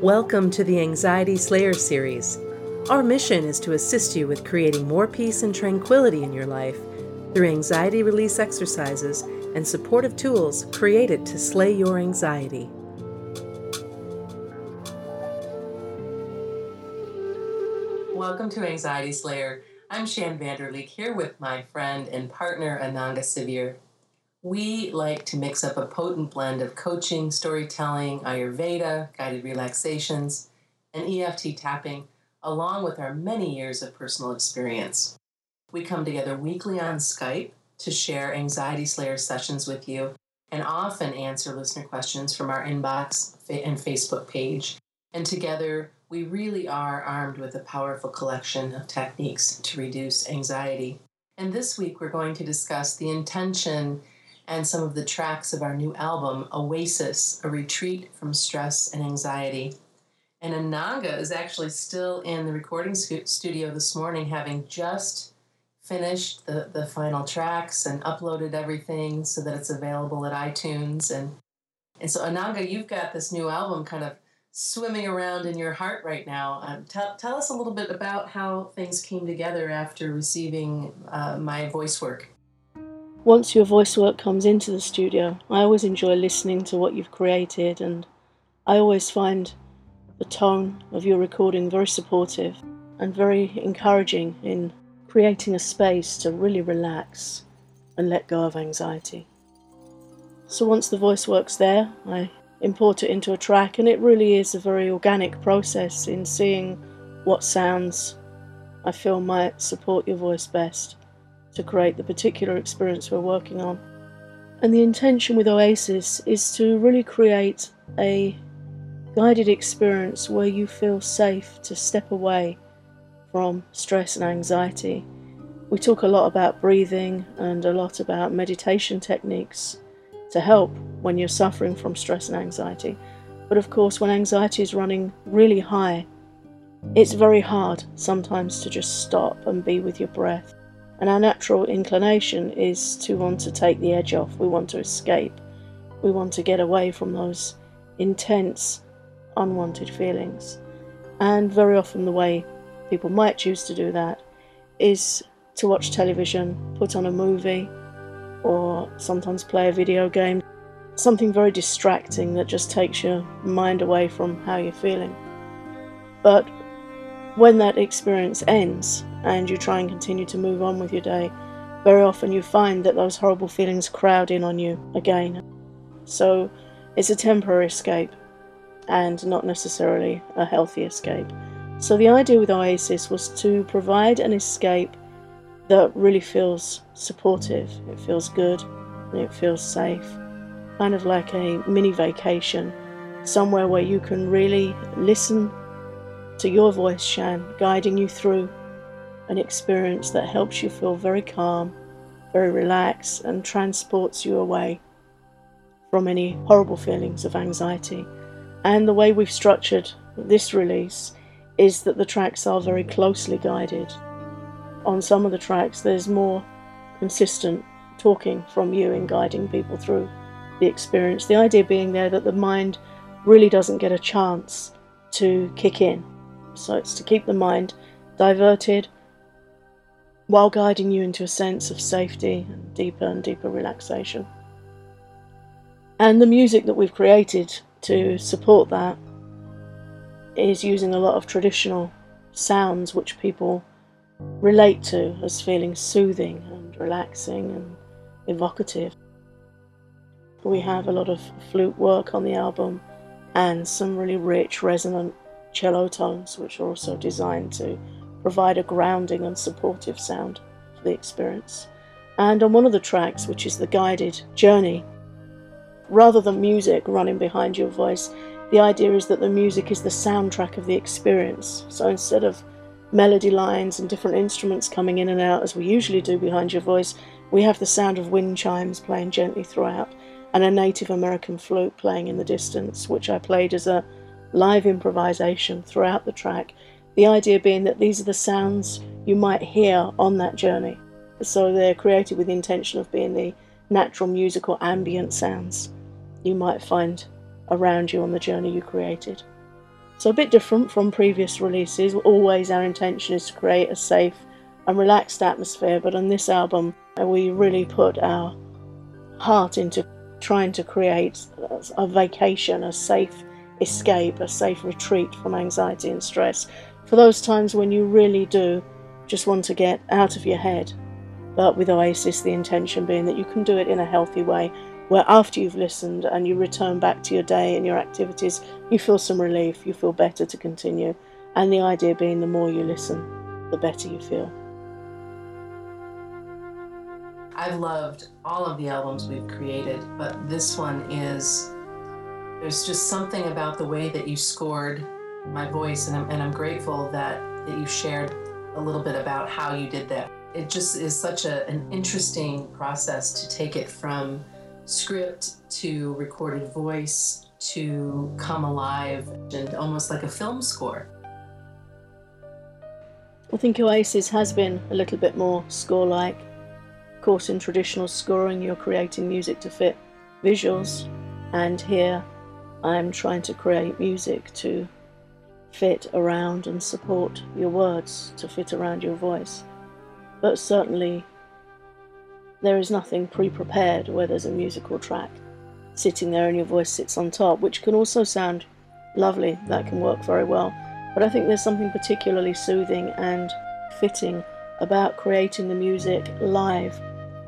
Welcome to the Anxiety Slayer series. Our mission is to assist you with creating more peace and tranquility in your life through anxiety release exercises and supportive tools created to slay your anxiety. Welcome to Anxiety Slayer. I'm Shann Vander Leek here with my friend and partner Ananga Sivyer. We like to mix up a potent blend of coaching, storytelling, Ayurveda, guided relaxations, and EFT tapping, along with our many years of personal experience. We come together weekly on Skype to share Anxiety Slayer sessions with you and often answer listener questions from our inbox and Facebook page. And together, we really are armed with a powerful collection of techniques to reduce anxiety. And this week, we're going to discuss the intention and some of the tracks of our new album, Oasis A Retreat from Stress and Anxiety. And Ananga is actually still in the recording studio this morning, having just finished the, the final tracks and uploaded everything so that it's available at iTunes. And, and so, Ananga, you've got this new album kind of swimming around in your heart right now. Um, tell, tell us a little bit about how things came together after receiving uh, my voice work. Once your voice work comes into the studio, I always enjoy listening to what you've created, and I always find the tone of your recording very supportive and very encouraging in creating a space to really relax and let go of anxiety. So once the voice work's there, I import it into a track, and it really is a very organic process in seeing what sounds I feel might support your voice best to create the particular experience we're working on. And the intention with Oasis is to really create a guided experience where you feel safe to step away from stress and anxiety. We talk a lot about breathing and a lot about meditation techniques to help when you're suffering from stress and anxiety. But of course, when anxiety is running really high, it's very hard sometimes to just stop and be with your breath. And our natural inclination is to want to take the edge off, we want to escape, we want to get away from those intense, unwanted feelings. And very often, the way people might choose to do that is to watch television, put on a movie, or sometimes play a video game. Something very distracting that just takes your mind away from how you're feeling. But when that experience ends and you try and continue to move on with your day, very often you find that those horrible feelings crowd in on you again. So it's a temporary escape and not necessarily a healthy escape. So the idea with Oasis was to provide an escape that really feels supportive, it feels good, it feels safe. Kind of like a mini vacation, somewhere where you can really listen to your voice, Shann, guiding you through an experience that helps you feel very calm, very relaxed, and transports you away from any horrible feelings of anxiety. And the way we've structured this release is that the tracks are very closely guided on some of the tracks, there's more consistent talking from you in guiding people through the experience. The idea being there that the mind really doesn't get a chance to kick in. So it's to keep the mind diverted while guiding you into a sense of safety and deeper and deeper relaxation. And the music that we've created to support that is using a lot of traditional sounds which people relate to as feeling soothing and relaxing and evocative. We have a lot of flute work on the album and some really rich, resonant cello tones, which are also designed to provide a grounding and supportive sound for the experience. And on one of the tracks, which is the guided journey, rather than music running behind your voice, the idea is that the music is the soundtrack of the experience. So instead of melody lines and different instruments coming in and out as we usually do behind your voice, we have the sound of wind chimes playing gently throughout and a Native American flute playing in the distance, which I played as a live improvisation throughout the track. The idea being that these are the sounds you might hear on that journey. So they're created with the intention of being the natural musical ambient sounds you might find around you on the journey you created. So, a bit different from previous releases. Always our intention is to create a safe and relaxed atmosphere, but on this album, uh, we really put our heart into trying to create a vacation, a safe escape, a safe retreat from anxiety and stress for those times when you really do just want to get out of your head. But with Oasis, the intention being that you can do it in a healthy way, where after you've listened and you return back to your day and your activities, you feel some relief, you feel better to continue. And the idea being the more you listen, the better you feel. I've loved all of the albums we've created, but this one is there's just something about the way that you scored my voice, and I'm, and I'm grateful that, that you shared a little bit about how you did that. It just is such a, an interesting process to take it from script to recorded voice to come alive and almost like a film score. I think Oasis has been a little bit more score like of course, in traditional scoring, you're creating music to fit visuals, and here I'm trying to create music to fit around and support your words, to fit around your voice. But certainly, there is nothing pre prepared where there's a musical track sitting there and your voice sits on top, which can also sound lovely, that can work very well. But I think there's something particularly soothing and fitting about creating the music live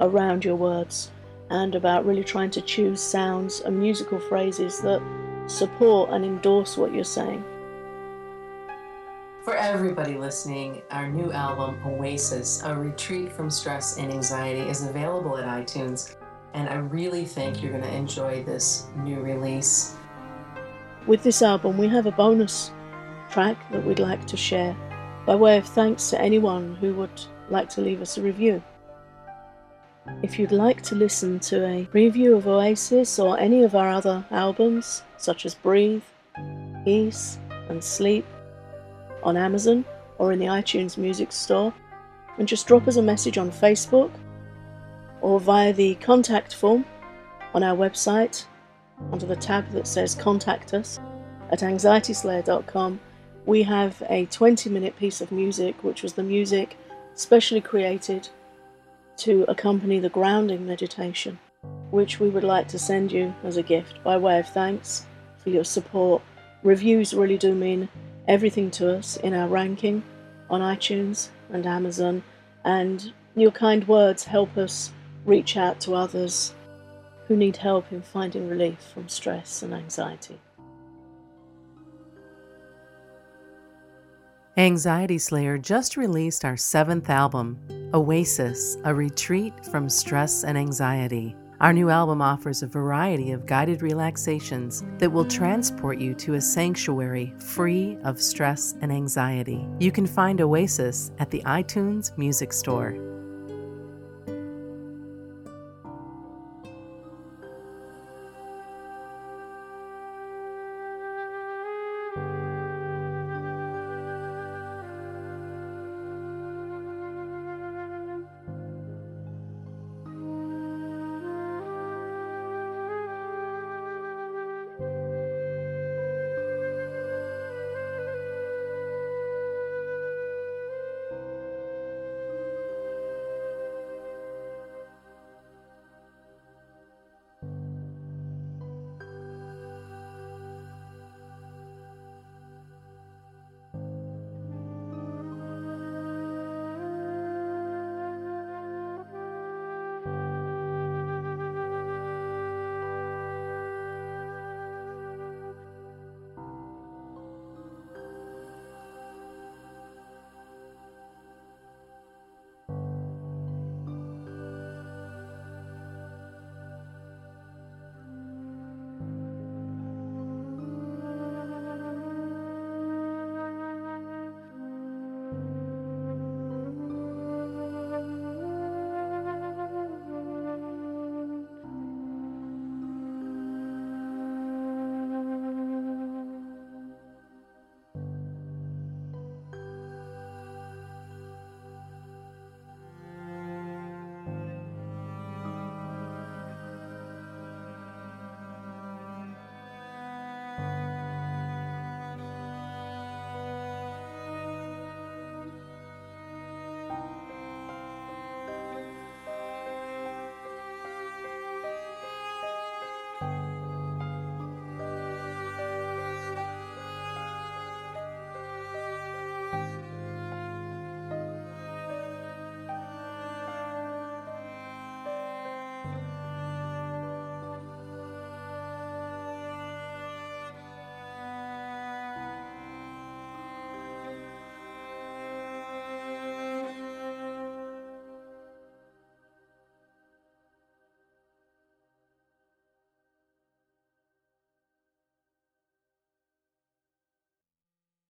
around your words and about really trying to choose sounds and musical phrases that support and endorse what you're saying. Everybody listening, our new album, Oasis, A Retreat from Stress and Anxiety, is available at iTunes, and I really think you're going to enjoy this new release. With this album, we have a bonus track that we'd like to share by way of thanks to anyone who would like to leave us a review. If you'd like to listen to a review of Oasis or any of our other albums, such as Breathe, Peace, and Sleep, on Amazon or in the iTunes Music Store, and just drop us a message on Facebook or via the contact form on our website under the tab that says Contact Us at anxietyslayer.com. We have a 20 minute piece of music, which was the music specially created to accompany the grounding meditation, which we would like to send you as a gift by way of thanks for your support. Reviews really do mean everything to us in our ranking on iTunes and Amazon, and your kind words help us reach out to others who need help in finding relief from stress and anxiety. Anxiety Slayer just released our seventh album, Oasis A Retreat from Stress and Anxiety. Our new album offers a variety of guided relaxations that will transport you to a sanctuary free of stress and anxiety. You can find Oasis at the iTunes Music Store.